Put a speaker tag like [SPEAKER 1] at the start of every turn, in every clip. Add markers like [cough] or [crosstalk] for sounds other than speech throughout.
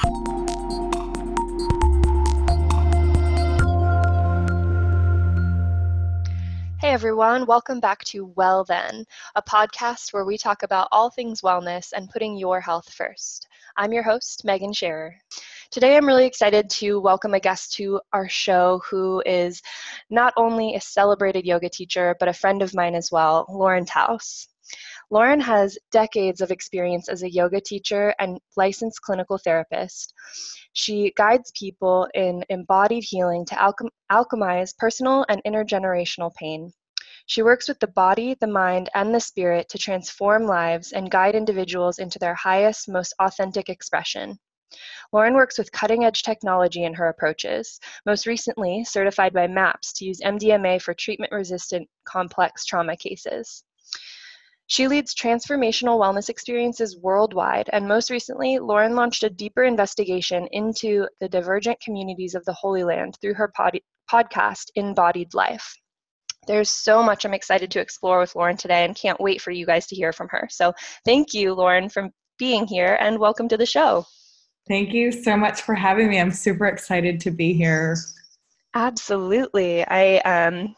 [SPEAKER 1] Hey everyone, welcome back to Well Then, a podcast where we talk about all things wellness and putting your health first. I'm your host, Megan Scherer. Today I'm really excited to welcome a guest to our show who is not only a celebrated yoga teacher, but a friend of mine as well, Lauren Taus. Lauren has decades of experience as a yoga teacher and licensed clinical therapist. She guides people in embodied healing to alchem- alchemize personal and intergenerational pain. She works with the body, the mind, and the spirit to transform lives and guide individuals into their highest, most authentic expression. Lauren works with cutting edge technology in her approaches, most recently certified by MAPS to use MDMA for treatment resistant complex trauma cases. She leads transformational wellness experiences worldwide, and most recently, Lauren launched a deeper investigation into the divergent communities of the Holy Land through her pod- podcast, InBodied Life. There's so much I'm excited to explore with Lauren today and can't wait for you guys to hear from her. So, thank you, Lauren, for being here and welcome to the show.
[SPEAKER 2] Thank you so much for having me. I'm super excited to be here.
[SPEAKER 1] Absolutely. I um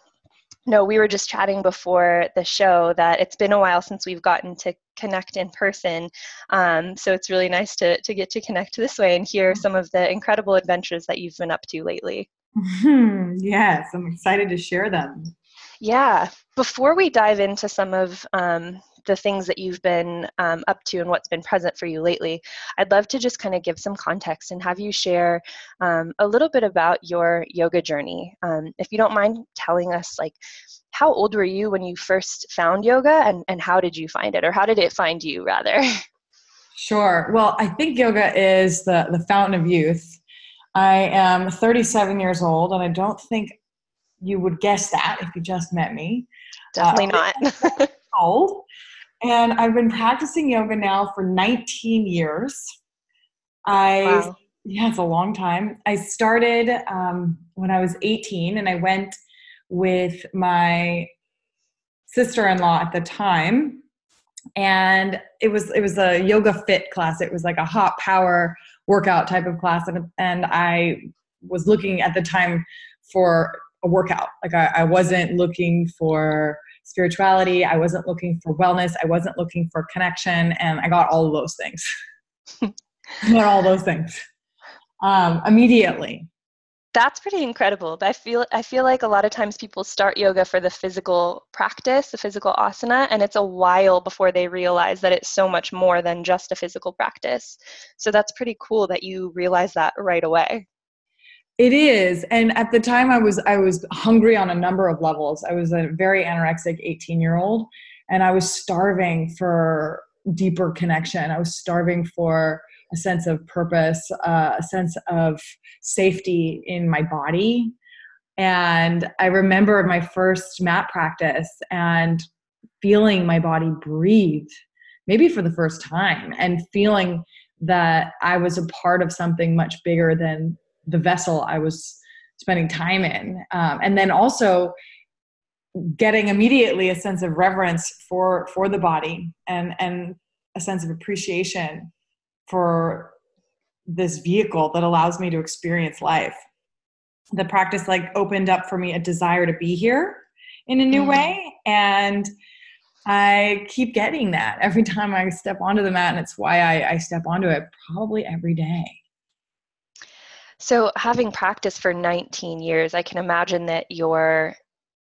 [SPEAKER 1] no, we were just chatting before the show that it's been a while since we've gotten to connect in person. Um, so it's really nice to, to get to connect this way and hear some of the incredible adventures that you've been up to lately. [laughs]
[SPEAKER 2] yes, I'm excited to share them.
[SPEAKER 1] Yeah. Before we dive into some of um, the things that you've been um, up to and what's been present for you lately, I'd love to just kind of give some context and have you share um, a little bit about your yoga journey. Um, if you don't mind telling us, like, how old were you when you first found yoga and, and how did you find it, or how did it find you, rather? [laughs]
[SPEAKER 2] Sure. Well, I think yoga is the, the fountain of youth. I am 37 years old, and I don't think you would guess that if you just met me.
[SPEAKER 1] Definitely uh, not. [laughs]
[SPEAKER 2] old. And I've been practicing yoga now for 19 years. I wow. yeah, it's a long time. I started um, when I was 18, and I went with my sister-in-law at the time, and it was it was a yoga fit class. It was like a hot power workout type of class, and and I was looking at the time for a workout. Like I, I wasn't looking for spirituality. I wasn't looking for wellness. I wasn't looking for connection. And I got all those things. [laughs] got all those things um, immediately.
[SPEAKER 1] That's pretty incredible. I feel I feel like a lot of times people start yoga for the physical practice, the physical asana, and it's a while before they realize that it's so much more than just a physical practice. So that's pretty cool that you realize that right away.
[SPEAKER 2] It is. And at the time I was I was hungry on a number of levels. I was a very anorexic 18-year-old and I was starving for deeper connection. I was starving for a sense of purpose, uh, a sense of safety in my body. And I remember my first mat practice and feeling my body breathe, maybe for the first time, and feeling that I was a part of something much bigger than the vessel I was spending time in. Um, and then also getting immediately a sense of reverence for for the body and and a sense of appreciation for this vehicle that allows me to experience life the practice like opened up for me a desire to be here in a new mm-hmm. way and i keep getting that every time i step onto the mat and it's why I, I step onto it probably every day
[SPEAKER 1] so, having practiced for 19 years, I can imagine that your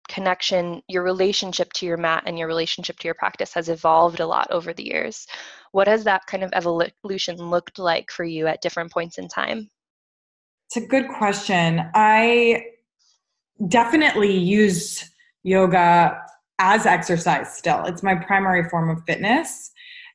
[SPEAKER 1] connection, your relationship to your mat, and your relationship to your practice has evolved a lot over the years. What has that kind of evolution looked like for you at different points in time?
[SPEAKER 2] It's a good question. I definitely use yoga as exercise still. It's my primary form of fitness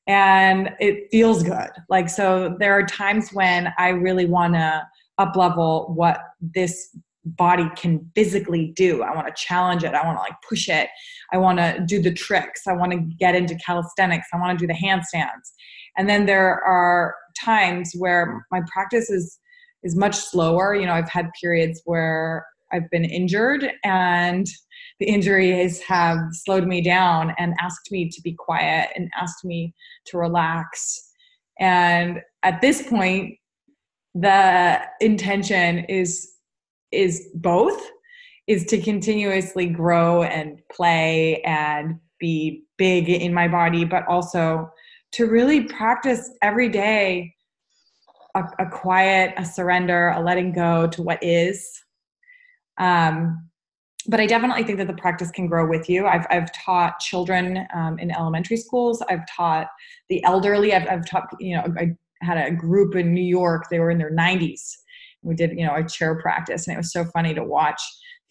[SPEAKER 2] and it feels good. Like, so there are times when I really want to up level what this body can physically do. I want to challenge it. I want to like push it. I want to do the tricks. I want to get into calisthenics. I want to do the handstands. And then there are times where my practice is is much slower. You know, I've had periods where I've been injured and the injuries have slowed me down and asked me to be quiet and asked me to relax. And at this point, the intention is is both is to continuously grow and play and be big in my body but also to really practice every day a, a quiet a surrender a letting go to what is um, but I definitely think that the practice can grow with you. I've, I've taught children um, in elementary schools. I've taught the elderly. I've, I've taught, you know, I had a group in New York. They were in their 90s. We did, you know, a chair practice, and it was so funny to watch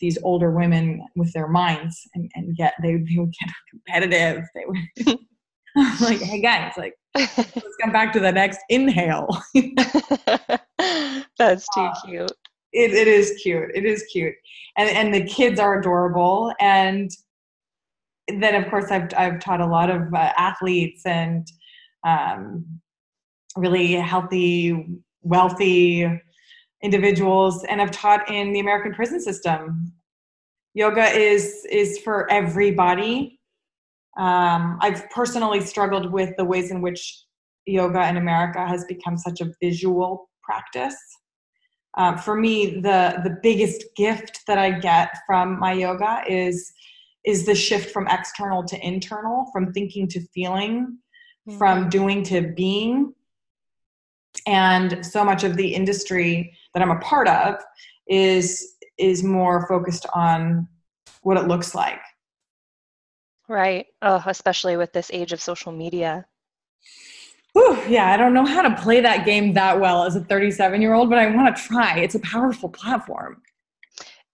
[SPEAKER 2] these older women with their minds, and, and yet they, [laughs] they would get competitive. They were like, "Hey guys, like, let's come back to the next inhale." [laughs] [laughs]
[SPEAKER 1] That's too uh, cute.
[SPEAKER 2] It, it is cute. It is cute, and and the kids are adorable. And then, of course, I've I've taught a lot of uh, athletes and um, really healthy, wealthy individuals, and I've taught in the American prison system. Yoga is is for everybody. Um, I've personally struggled with the ways in which yoga in America has become such a visual practice. Um, for me, the the biggest gift that I get from my yoga is is the shift from external to internal, from thinking to feeling, mm-hmm. from doing to being, and so much of the industry that i'm a part of is is more focused on what it looks like.
[SPEAKER 1] Right. Oh especially with this age of social media.
[SPEAKER 2] Whew, yeah i don't know how to play that game that well as a 37 year old but i want to try. It's a powerful platform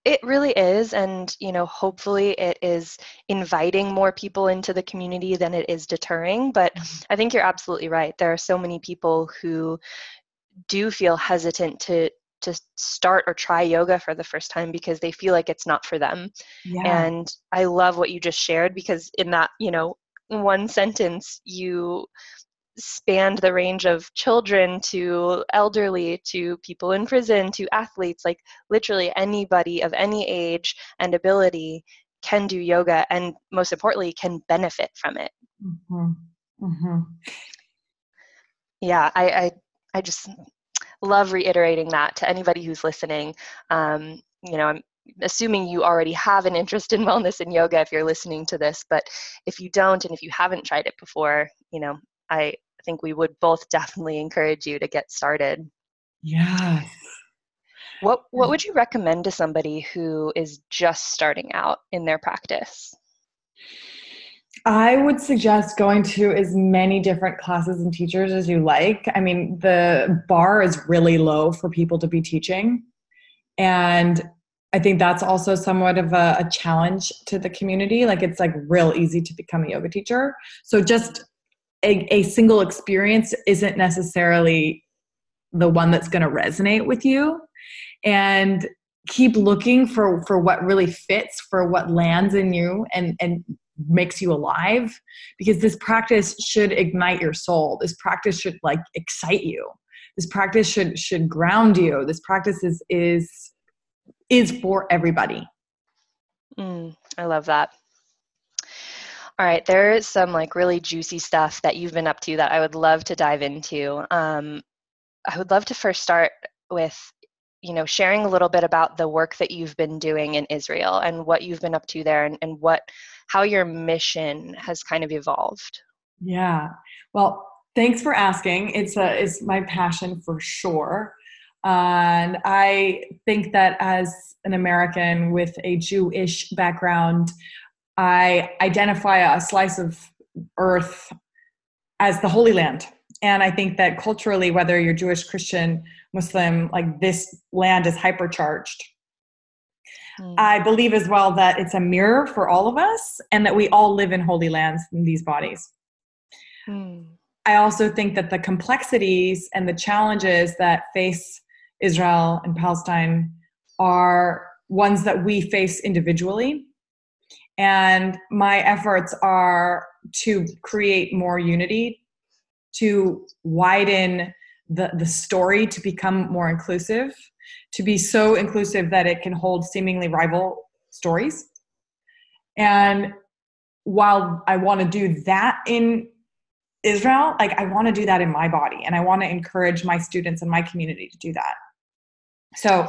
[SPEAKER 1] it really is. And, you know, hopefully it is inviting more people into the community than it is deterring. But mm-hmm. I think you're absolutely right. There are so many people who do feel hesitant to to start or try yoga for the first time because they feel like it's not for them. Yeah. And I love what you just shared because in that, you know, one sentence you spanned the range of children to elderly to people in prison to athletes like literally anybody of any age and ability can do yoga and most importantly can benefit from it mm-hmm. Mm-hmm. yeah I, I i just love reiterating that to anybody who's listening um, you know i'm assuming you already have an interest in wellness and yoga if you're listening to this but if you don't and if you haven't tried it before you know i think we would both definitely encourage you to get started.
[SPEAKER 2] Yes.
[SPEAKER 1] What what would you recommend to somebody who is just starting out in their practice?
[SPEAKER 2] I would suggest going to as many different classes and teachers as you like. I mean, the bar is really low for people to be teaching. And I think that's also somewhat of a, a, challenge to the community. Like it's like real easy to become a yoga teacher. So just a, a single experience isn't necessarily the one that's going to resonate with you. And keep looking for for what really fits for what lands in you and and makes you alive because this practice should ignite your soul. This practice should like excite you. This practice should should ground you. This practice is is is for everybody.
[SPEAKER 1] Mm, i love that all right, there is some like really juicy stuff that you've been up to that I would love to dive into. Um, I would love to first start with, you know, sharing a little bit about the work that you've been doing in Israel and what you've been up to there and, and what how your mission has kind of evolved.
[SPEAKER 2] Yeah. Well, thanks for asking. It's a it's my passion for sure. And I think that as an American with a Jewish background, I identify a slice of earth as the Holy Land. And I think that culturally, whether you're Jewish, Christian, Muslim, like this land is hypercharged. Mm. I believe as well that it's a mirror for all of us and that we all live in holy lands in these bodies. Mm. I also think that the complexities and the challenges that face Israel and Palestine are ones that we face individually and my efforts are to create more unity, to widen the, the story to become more inclusive, to be so inclusive that it can hold seemingly rival stories. And while I want to do that in Israel, like I want to do that in my body and I want to encourage my students and my community to do that. So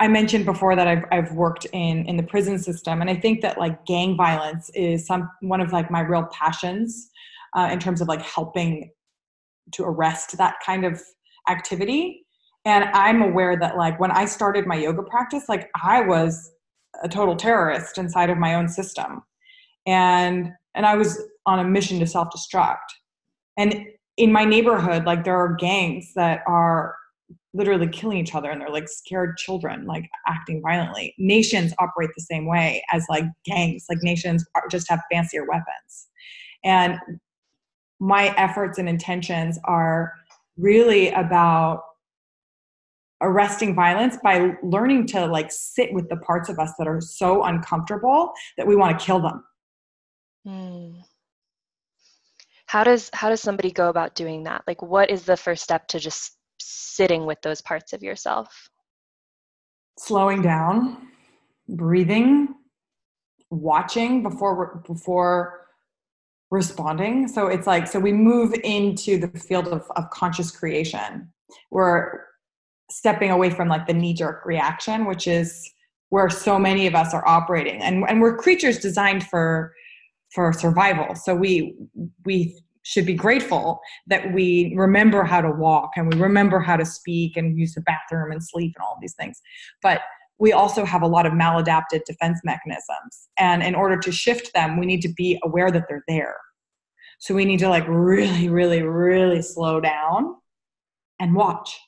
[SPEAKER 2] I mentioned before that I've, I've worked in, in the prison system and I think that like gang violence is some, one of like my real passions uh, in terms of like helping to arrest that kind of activity. And I'm aware that like when I started my yoga practice, like I was a total terrorist inside of my own system. And and I was on a mission to self-destruct. And in my neighborhood, like there are gangs that are literally killing each other and they're like scared children like acting violently. Nations operate the same way as like gangs. Like nations are, just have fancier weapons. And my efforts and intentions are really about arresting violence by learning to like sit with the parts of us that are so uncomfortable that we want to kill them.
[SPEAKER 1] Mm. how does how does somebody go about doing that? Like what is the first step to just sitting with those parts of yourself?
[SPEAKER 2] Slowing down breathing watching before before responding. So it's like so we move into the field of, of conscious creation. We're stepping away from like the knee-jerk reaction which is where so many of us are operating. And, and we're creatures designed for for survival. So we we should be grateful that we remember how to walk and we remember how to speak and use the bathroom and sleep and all these things but we also have a lot of maladapted defense mechanisms. And in order to shift them, we need to be aware that they're there. So we need to like really, really, really slow down and watch.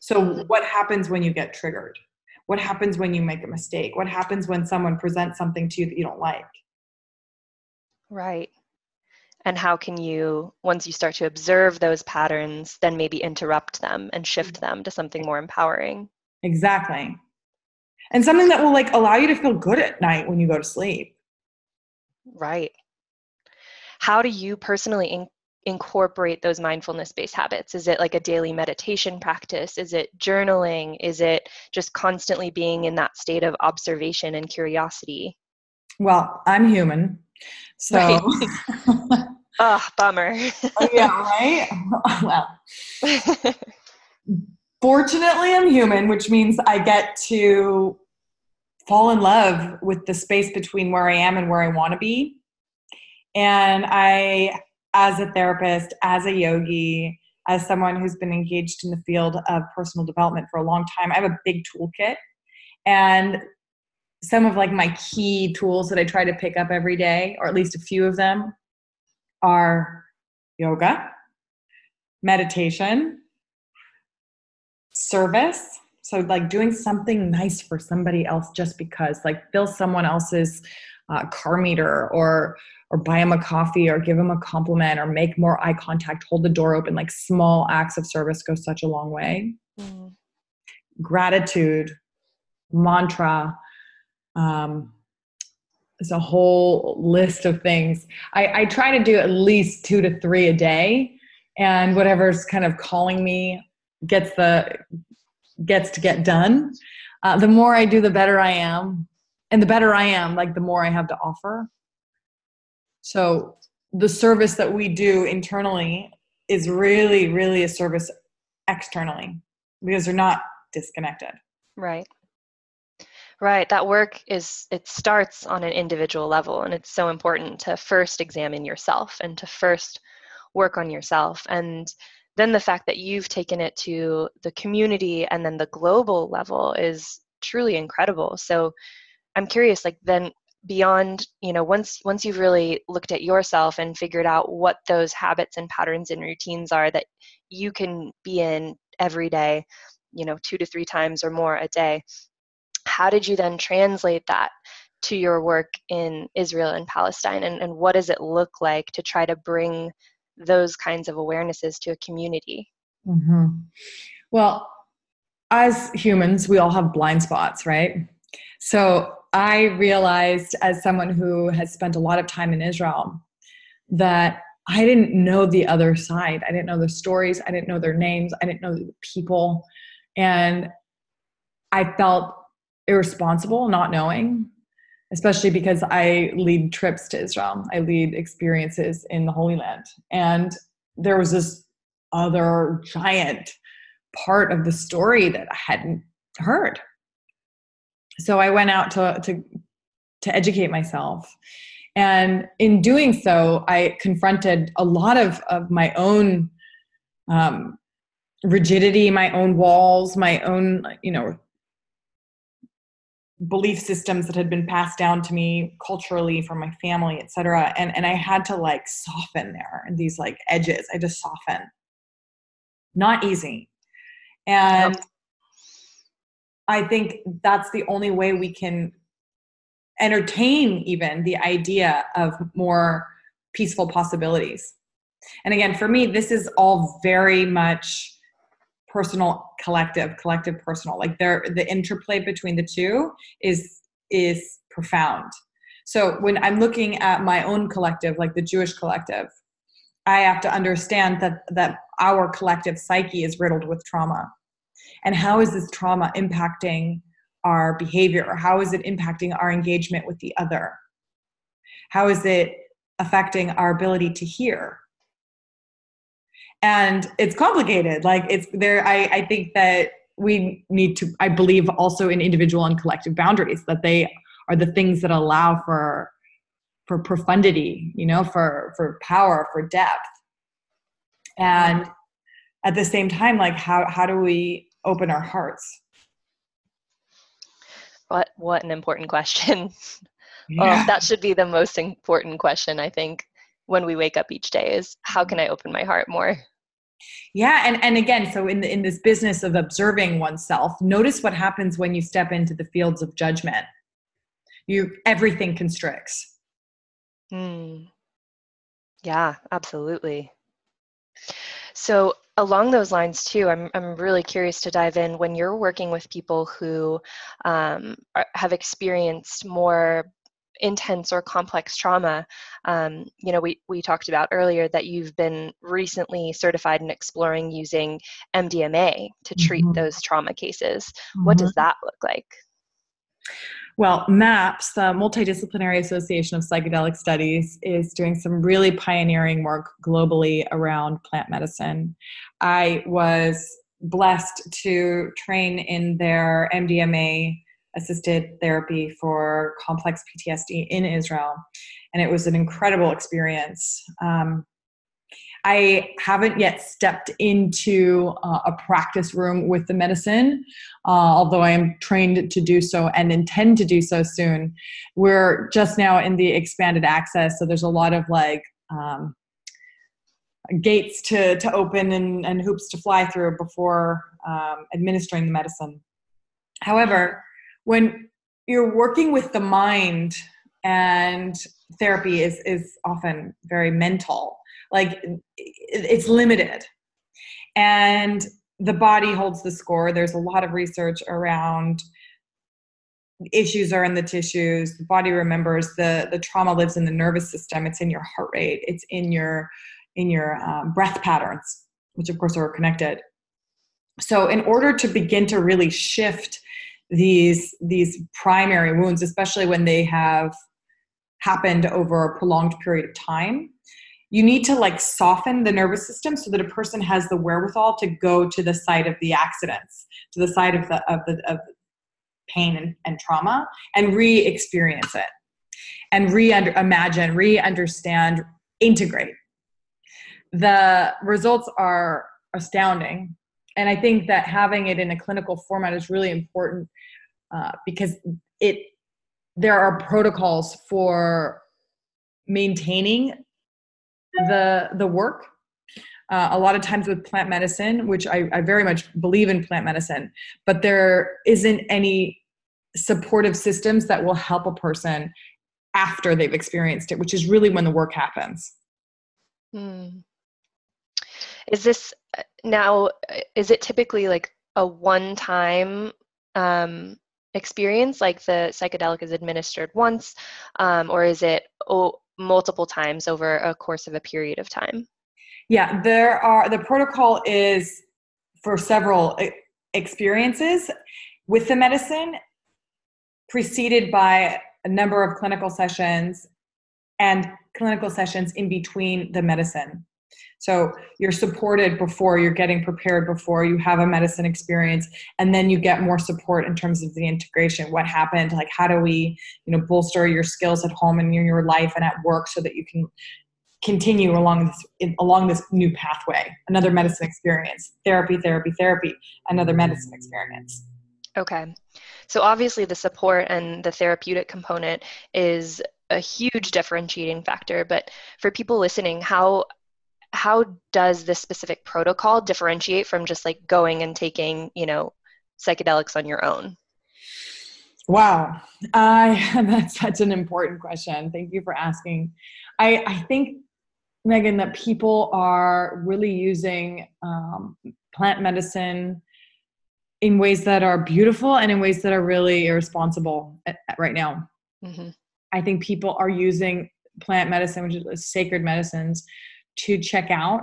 [SPEAKER 2] So, what happens when you get triggered? What happens when you make a mistake? What happens when someone presents something to you that you don't like?
[SPEAKER 1] Right. And how can you, once you start to observe those patterns, then maybe interrupt them and shift them to something more empowering?
[SPEAKER 2] Exactly. And something that will like allow you to feel good at night when you go to sleep.
[SPEAKER 1] Right. How do you personally in- incorporate those mindfulness based habits? Is it like a daily meditation practice? Is it journaling? Is it just constantly being in that state of observation and curiosity?
[SPEAKER 2] Well, I'm human. So,
[SPEAKER 1] right. [laughs] oh, bummer.
[SPEAKER 2] yeah, right? [laughs] well, fortunately i'm human which means i get to fall in love with the space between where i am and where i want to be and i as a therapist as a yogi as someone who's been engaged in the field of personal development for a long time i have a big toolkit and some of like my key tools that i try to pick up every day or at least a few of them are yoga meditation service so like doing something nice for somebody else just because like fill someone else's uh, car meter or or buy them a coffee or give them a compliment or make more eye contact hold the door open like small acts of service go such a long way mm. gratitude mantra um, there's a whole list of things. I, I try to do at least two to three a day and whatever's kind of calling me gets the gets to get done. Uh, the more i do the better i am. And the better i am like the more i have to offer. So the service that we do internally is really really a service externally. Because they're not disconnected.
[SPEAKER 1] Right right that work is it starts on an individual level and it's so important to first examine yourself and to first work on yourself. And then the fact that you've taken it to the community and then the global level is truly incredible. So i'm curious like then beyond you know once once you've really looked at yourself and figured out what those habits and patterns and routines are that you can be in every day you know two to three times or more a day how did you then translate that to your work in israel and palestine and, and what does it look like to try to bring those kinds of awarenesses to a community?
[SPEAKER 2] Mm-hmm. Well, as humans, we all have blind spots, right? So I realized as someone who has spent a lot of time in Israel that I didn't know the other side. I didn't know the stories. I didn't know their names. I didn't know the people. And I felt irresponsible not knowing. especially because I lead trips to Israel. I lead experiences in the Holy Land. And there was this other giant part of the story that I hadn't heard. So I went out to, to, to educate myself. And in doing so, I confronted a lot of, of my own um, rigidity, my own walls, my own, you know, belief systems that had been passed down to me culturally from my family, et cetera. And, and I had to like soften there and these like edges. I just soften. Not easy. And yep. I think that's the only way we can entertain even the idea of more peaceful possibilities. And again, for me, this is all very much personal collective collective personal. Like there the interplay between the two is is profound. So when i'm looking at my own collective like the jewish collective i have to understand that that our collective psyche is riddled with trauma. And how is this trauma impacting our behavior? Or how is it impacting our engagement with the other? How is it affecting our ability to hear and it's complicated. Like it's there I, I think that we need to i believe also in individual and collective boundaries that they are the things that allow for for profundity you know for for power for depth. And at the same time like how how do we open our hearts?
[SPEAKER 1] What what an important question. [laughs] Um, yeah. oh, that should be the most important question i think when we wake up each day is how can i open my heart more
[SPEAKER 2] yeah, and and again, so in the, in this business of observing oneself, notice what happens when you step into the fields of judgment. You everything constricts.
[SPEAKER 1] Hmm. Yeah, absolutely. So along those lines too, I'm I'm really curious to dive in when you're working with people who um, are, have experienced more intense or complex trauma. Um, you know, we, we talked about earlier that you've been recently certified in exploring using MDMA to treat mm-hmm. those trauma cases. Mm-hmm. What does mm-hmm. that look like?
[SPEAKER 2] Well, MAPS, the Multidisciplinary Association of Psychedelic Studies, is doing some really pioneering work globally around plant medicine. I was blessed to train in their MDMA assisted therapy for complex PTSD in Israel. And it was an incredible experience. Um, I haven't yet stepped into uh, a practice room with the medicine, uh, although I am trained to do so and intend to do so soon. We're just now in the expanded access, so there's a lot of like um, gates to, to open and, and hoops to fly through before um, administering the medicine. However, when you're working with the mind and therapy is is often very mental like it's limited. And the body holds the score. There's a lot of research around issues are in the tissues. The body remembers the the trauma lives in the nervous system. It's in your heart rate. It's in your in your um, breath patterns which of course are connected. So in order to begin to really shift these these primary wounds especially when they have happened over a prolonged period of time you need to like soften the nervous system so that a person has the wherewithal to go to the site of the accidents to the site of the of the of pain and, and trauma and re-experience it and re-imagine re-understand integrate. The results are astounding and I think that having it in a clinical format is really important uh, because it there are protocols for maintaining the the work. Uh, a lot of times with plant medicine, which I, I very much believe in plant medicine, but there isn't any supportive systems that will help a person after they've experienced it, which is really when the work happens. Hmm.
[SPEAKER 1] Is this now is it typically like a one time um, experience like the psychedelic is administered once um, or is it oh, multiple times over a course of a period of time
[SPEAKER 2] yeah there are the protocol is for several experiences with the medicine preceded by a number of clinical sessions and clinical sessions in between the medicine. So you're supported before you're getting prepared before you have a medicine experience, and then you get more support in terms of the integration. What happened? Like how do we, you know, bolster your skills at home and in your life and at work so that you can continue along this along this new pathway. Another medicine experience, therapy, therapy, therapy. Another medicine experience.
[SPEAKER 1] Okay. So obviously the support and the therapeutic component is a huge differentiating factor, but for people listening, how how does this specific protocol differentiate from just like going and taking you know psychedelics on your own?
[SPEAKER 2] Wow. I, [laughs] that's such an important question. Thank you for asking. I, I think megan that people are really using um, plant medicine in ways that are beautiful and in ways that are really irresponsible at, at right now. Mm-hmm. i think people are using plant medicine which is sacred medicines to check out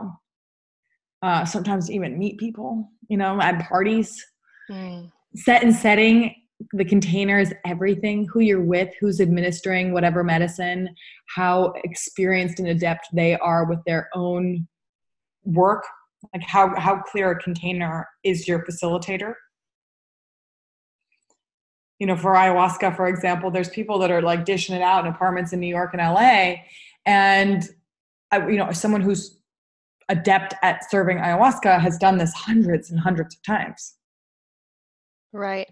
[SPEAKER 2] uh, sometimes even meet people you know at parties. Mm. set and setting the container is everything who you're with who's administering whatever medicine how experienced and adept they are with their own work. Like how how clear a container is your facilitator. You know for ayahuasca for example there's people that are like dishing it out in apartments in new york and la and you know, someone who's adept at serving ayahuasca has done this hundreds and hundreds of times.
[SPEAKER 1] Right.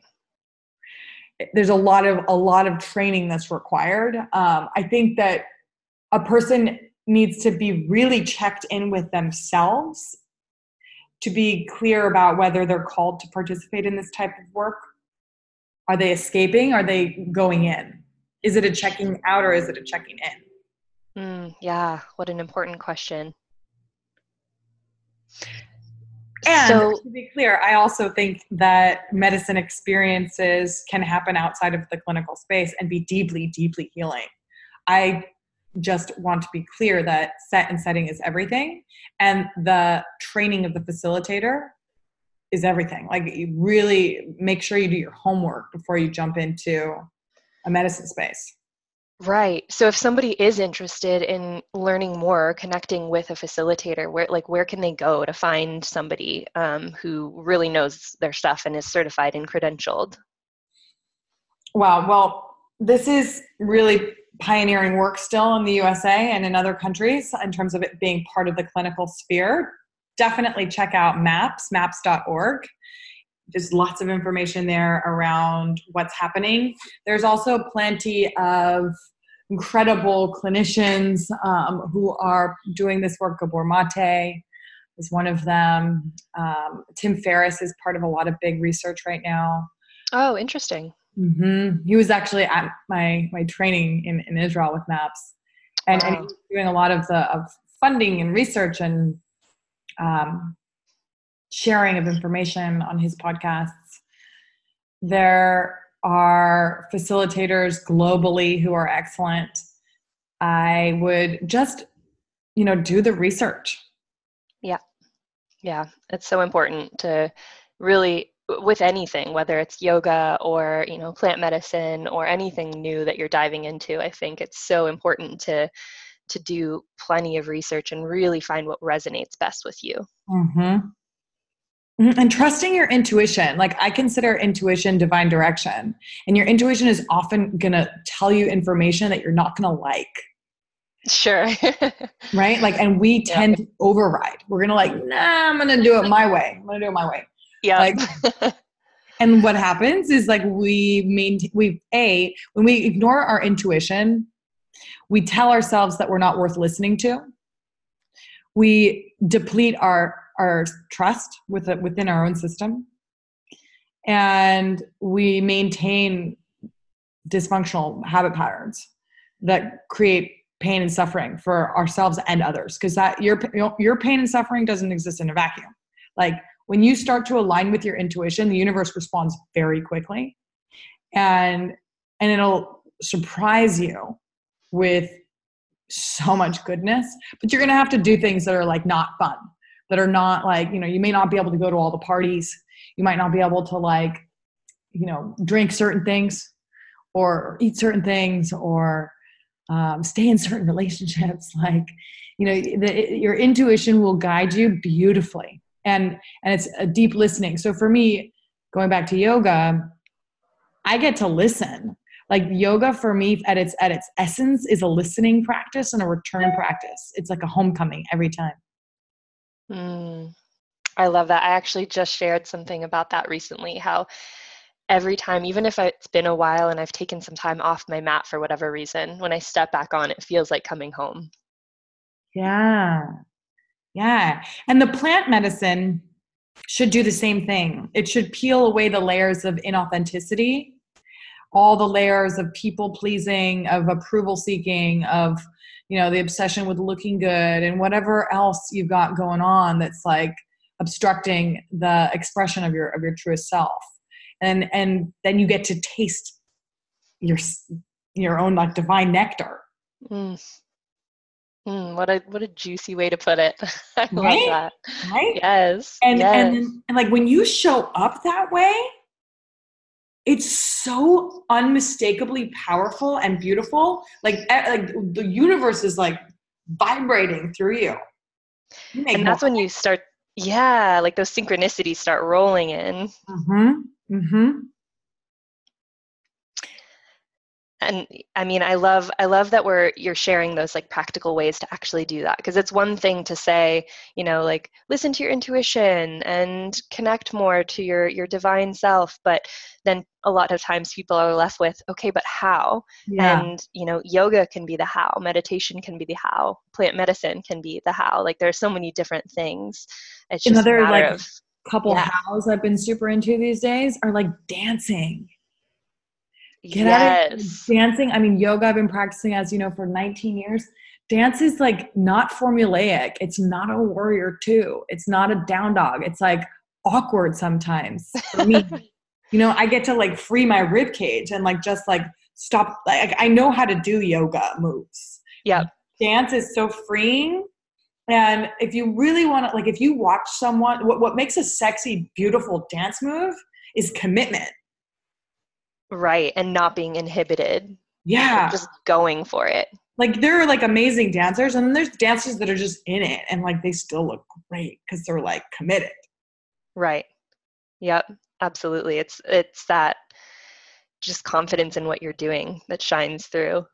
[SPEAKER 2] There's a lot of a lot of training that's required. Um, I think that a person needs to be really checked in with themselves to be clear about whether they're called to participate in this type of work. Are they escaping? Are they going in? Is it a checking out or is it a checking in?
[SPEAKER 1] Mm, yeah, what an important question.
[SPEAKER 2] And so, to be clear, I also think that medicine experiences can happen outside of the clinical space and be deeply, deeply healing. I just want to be clear that set and setting is everything, and the training of the facilitator is everything. Like, you really make sure you do your homework before you jump into a medicine space.
[SPEAKER 1] Right. So if somebody is interested in learning more, connecting with a facilitator, where like where can they go to find somebody um, who really knows their stuff and is certified and credentialed?
[SPEAKER 2] Wow. Well, this is really pioneering work still in the USA and in other countries in terms of it being part of the clinical sphere. Definitely check out MAPS, maps.org there's lots of information there around what's happening. There's also plenty of incredible clinicians um, who are doing this work. Gabor Mate is one of them. Um, Tim Ferriss is part of a lot of big research right now.
[SPEAKER 1] Oh, interesting.
[SPEAKER 2] Mm-hmm. He was actually at my my training in, in Israel with MAPS, and, wow. and he's doing a lot of the of funding and research and um, sharing of information on his podcasts. There are facilitators globally who are excellent. I would just, you know, do the research.
[SPEAKER 1] Yeah. Yeah. It's so important to really with anything whether it's yoga or you know plant medicine or anything new that you're diving into i think it's so important to to do plenty of research and really find what resonates best with you
[SPEAKER 2] mm-hmm. Mm-hmm. And trusting your intuition. Like I consider intuition divine direction. And your intuition is often going to tell you information that you're not going to like.
[SPEAKER 1] Sure. [laughs]
[SPEAKER 2] right? Like, and we tend yeah. to override. We're going to like, nah, I'm going to do it my way. I'm going to do it my way.
[SPEAKER 1] Yeah.
[SPEAKER 2] Like, [laughs] and what happens is like we maintain, we, A, when we ignore our intuition, we tell ourselves that we're not worth listening to. We deplete our our trust with it within our own system. And we maintain dysfunctional habit patterns that create pain and suffering for ourselves and others. Because that your your pain and suffering doesn't exist in a vacuum. Like when you start to align with your intuition the universe responds very quickly. And and it'll surprise you with so much goodness but you're going to have to do things that are like not fun that are not like you know you may not be able to go to all the parties. You might not be able to like you know drink certain things or eat certain things or um, stay in certain [laughs] relationships. Like you know the, your intuition will guide you beautifully. And and it's a deep listening. So for me going back to yoga i get to listen. Like yoga for me at its at its essence is a listening practice and a return practice. It's like a homecoming every time
[SPEAKER 1] mm, i love that. I actually just shared something about that recently how every time even if it's been a while and i've taken some time off my mat for whatever reason when i step back on it feels like coming home.
[SPEAKER 2] Yeah. Yeah. And the plant medicine should do the same thing. It should peel away the layers of inauthenticity all the layers of people pleasing of approval seeking of you know the obsession with looking good and whatever else you've got going on that's like obstructing the expression of your of your truest self and and then you get to taste your your own like divine nectar
[SPEAKER 1] mm. Mm, what a what a juicy way to put it. [laughs] I right?
[SPEAKER 2] love that. Right?
[SPEAKER 1] Yes.
[SPEAKER 2] And,
[SPEAKER 1] yes.
[SPEAKER 2] and and like when you show up that way, it's so unmistakably powerful and beautiful. Like like the universe is like vibrating through you.
[SPEAKER 1] you and that's when you start yeah, like those synchronicities start rolling in.
[SPEAKER 2] Mm-hmm. Mm-hmm
[SPEAKER 1] and i mean i love i love that we're you're sharing those like practical ways to actually do that because it's one thing to say you know like listen to your intuition and connect more to your your divine self but then a lot of times people are left with okay but how yeah. and you know yoga can be the how meditation can be the how plant medicine can be the how like there's so many different things it's just
[SPEAKER 2] another like
[SPEAKER 1] of,
[SPEAKER 2] couple yeah. hows i've been super into these days are like dancing Get
[SPEAKER 1] yes.
[SPEAKER 2] out of dancing. I mean, yoga, I've been practicing, as you know, for 19 years. Dance is like not formulaic. It's not a warrior two. It's not a down dog. It's like awkward sometimes for me. [laughs] you know, I get to like free my rib cage and like just like stop. Like I know how to do yoga moves.
[SPEAKER 1] Yeah.
[SPEAKER 2] Dance is so freeing. And if you really want to, like, if you watch someone, what, what makes a sexy, beautiful dance move is commitment
[SPEAKER 1] right and not being inhibited
[SPEAKER 2] yeah.
[SPEAKER 1] just going for it.
[SPEAKER 2] Like there are like amazing dancers and then there's dancers that are just in it and like they still look great because they're like committed.
[SPEAKER 1] Right. Yep absolutely. It's it's that just confidence in what you're doing that shines through.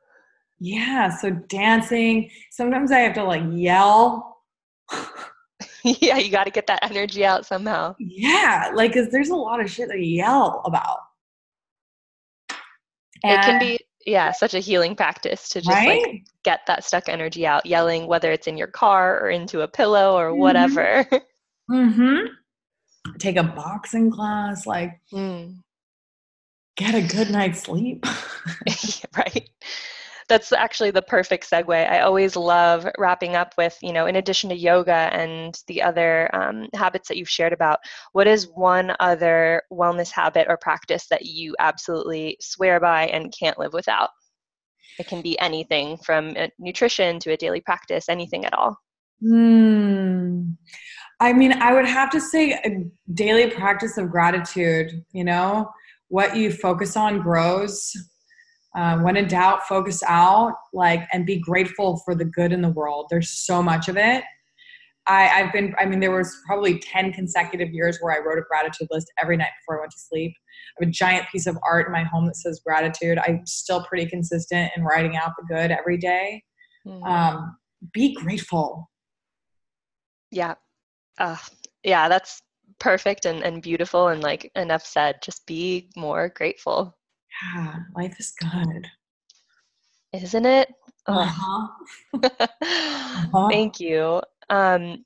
[SPEAKER 2] Yeah so dancing sometimes i have to like yell. [laughs]
[SPEAKER 1] Yeah you got to get that energy out somehow.
[SPEAKER 2] Yeah like because there's a lot of shit to yell about
[SPEAKER 1] and it can be yeah such a healing practice to just right? like get that stuck energy out yelling whether it's in your car or into a pillow or mm-hmm. whatever [laughs]
[SPEAKER 2] mm-hmm take a boxing class like mm. get a good night's sleep [laughs] [laughs]
[SPEAKER 1] right that's actually the perfect segue. I always love wrapping up with, you know, in addition to yoga and the other um, habits that you've shared about, what is one other wellness habit or practice that you absolutely swear by and can't live without? It can be anything from nutrition to a daily practice, anything at all.
[SPEAKER 2] Hmm. I mean, I would have to say a daily practice of gratitude, you know, what you focus on grows uh, when in doubt focus out like and be grateful for the good in the world. There's so much of it. I, i've been i mean there was probably 10 consecutive years where i wrote a gratitude list every night before i went to sleep. I have a giant piece of art in my home that says gratitude. I'm still pretty consistent in writing out the good every day. Mm-hmm. Um, be grateful.
[SPEAKER 1] Yeah. Uh, yeah that's perfect and, and beautiful and like enough said. Just be more grateful
[SPEAKER 2] yeah, life is good.
[SPEAKER 1] Isn't it? Uh-huh. [laughs] uh-huh. Thank you. Um,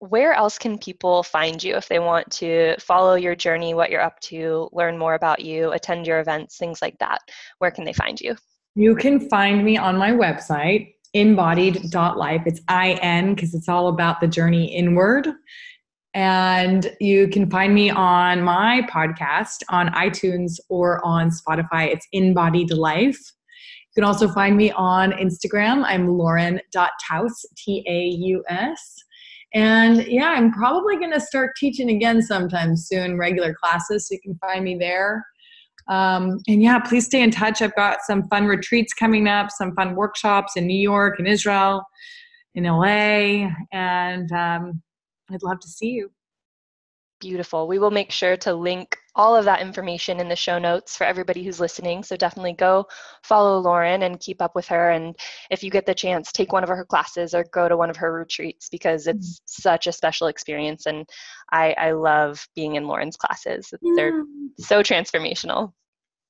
[SPEAKER 1] where else can people find you if they want to follow your journey, what you're up to, learn more about you, attend your events, things like that? Where can they find you?
[SPEAKER 2] You can find me on my website, inbodied.life. It's IN because it's all about the journey inward. And you can find me on my podcast on iTunes or on Spotify. It's InBodied Life. You can also find me on Instagram. I'm lauren.taus, T A U S. And yeah, I'm probably going to start teaching again sometime soon, regular classes. So you can find me there. Um, and yeah, please stay in touch. I've got some fun retreats coming up, some fun workshops in New York in Israel, in LA, and um, I'd love to see you.
[SPEAKER 1] Beautiful. We will make sure to link all of that information in the show notes for everybody who's listening. So definitely go follow Lauren and keep up with her. And if you get the chance, take one of her classes or go to one of her retreats because it's mm-hmm. such a special experience. And I, I love being in Lauren's classes. They're so transformational.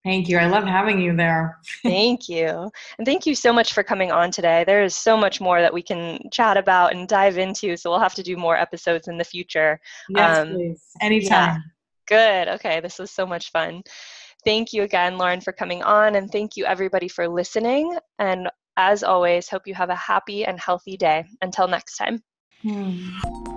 [SPEAKER 2] Thank you. I love having you there. [laughs]
[SPEAKER 1] thank you. And thank you so much for coming on today. There is so much more that we can chat about and dive into. So we'll have to do more episodes in the future.
[SPEAKER 2] Yes, um, please. Anytime.
[SPEAKER 1] Yeah. Good. Okay. This was so much fun. Thank you again, Lauren, for coming on. And thank you, everybody, for listening. And as always, hope you have a happy and healthy day. Until next time. Hmm.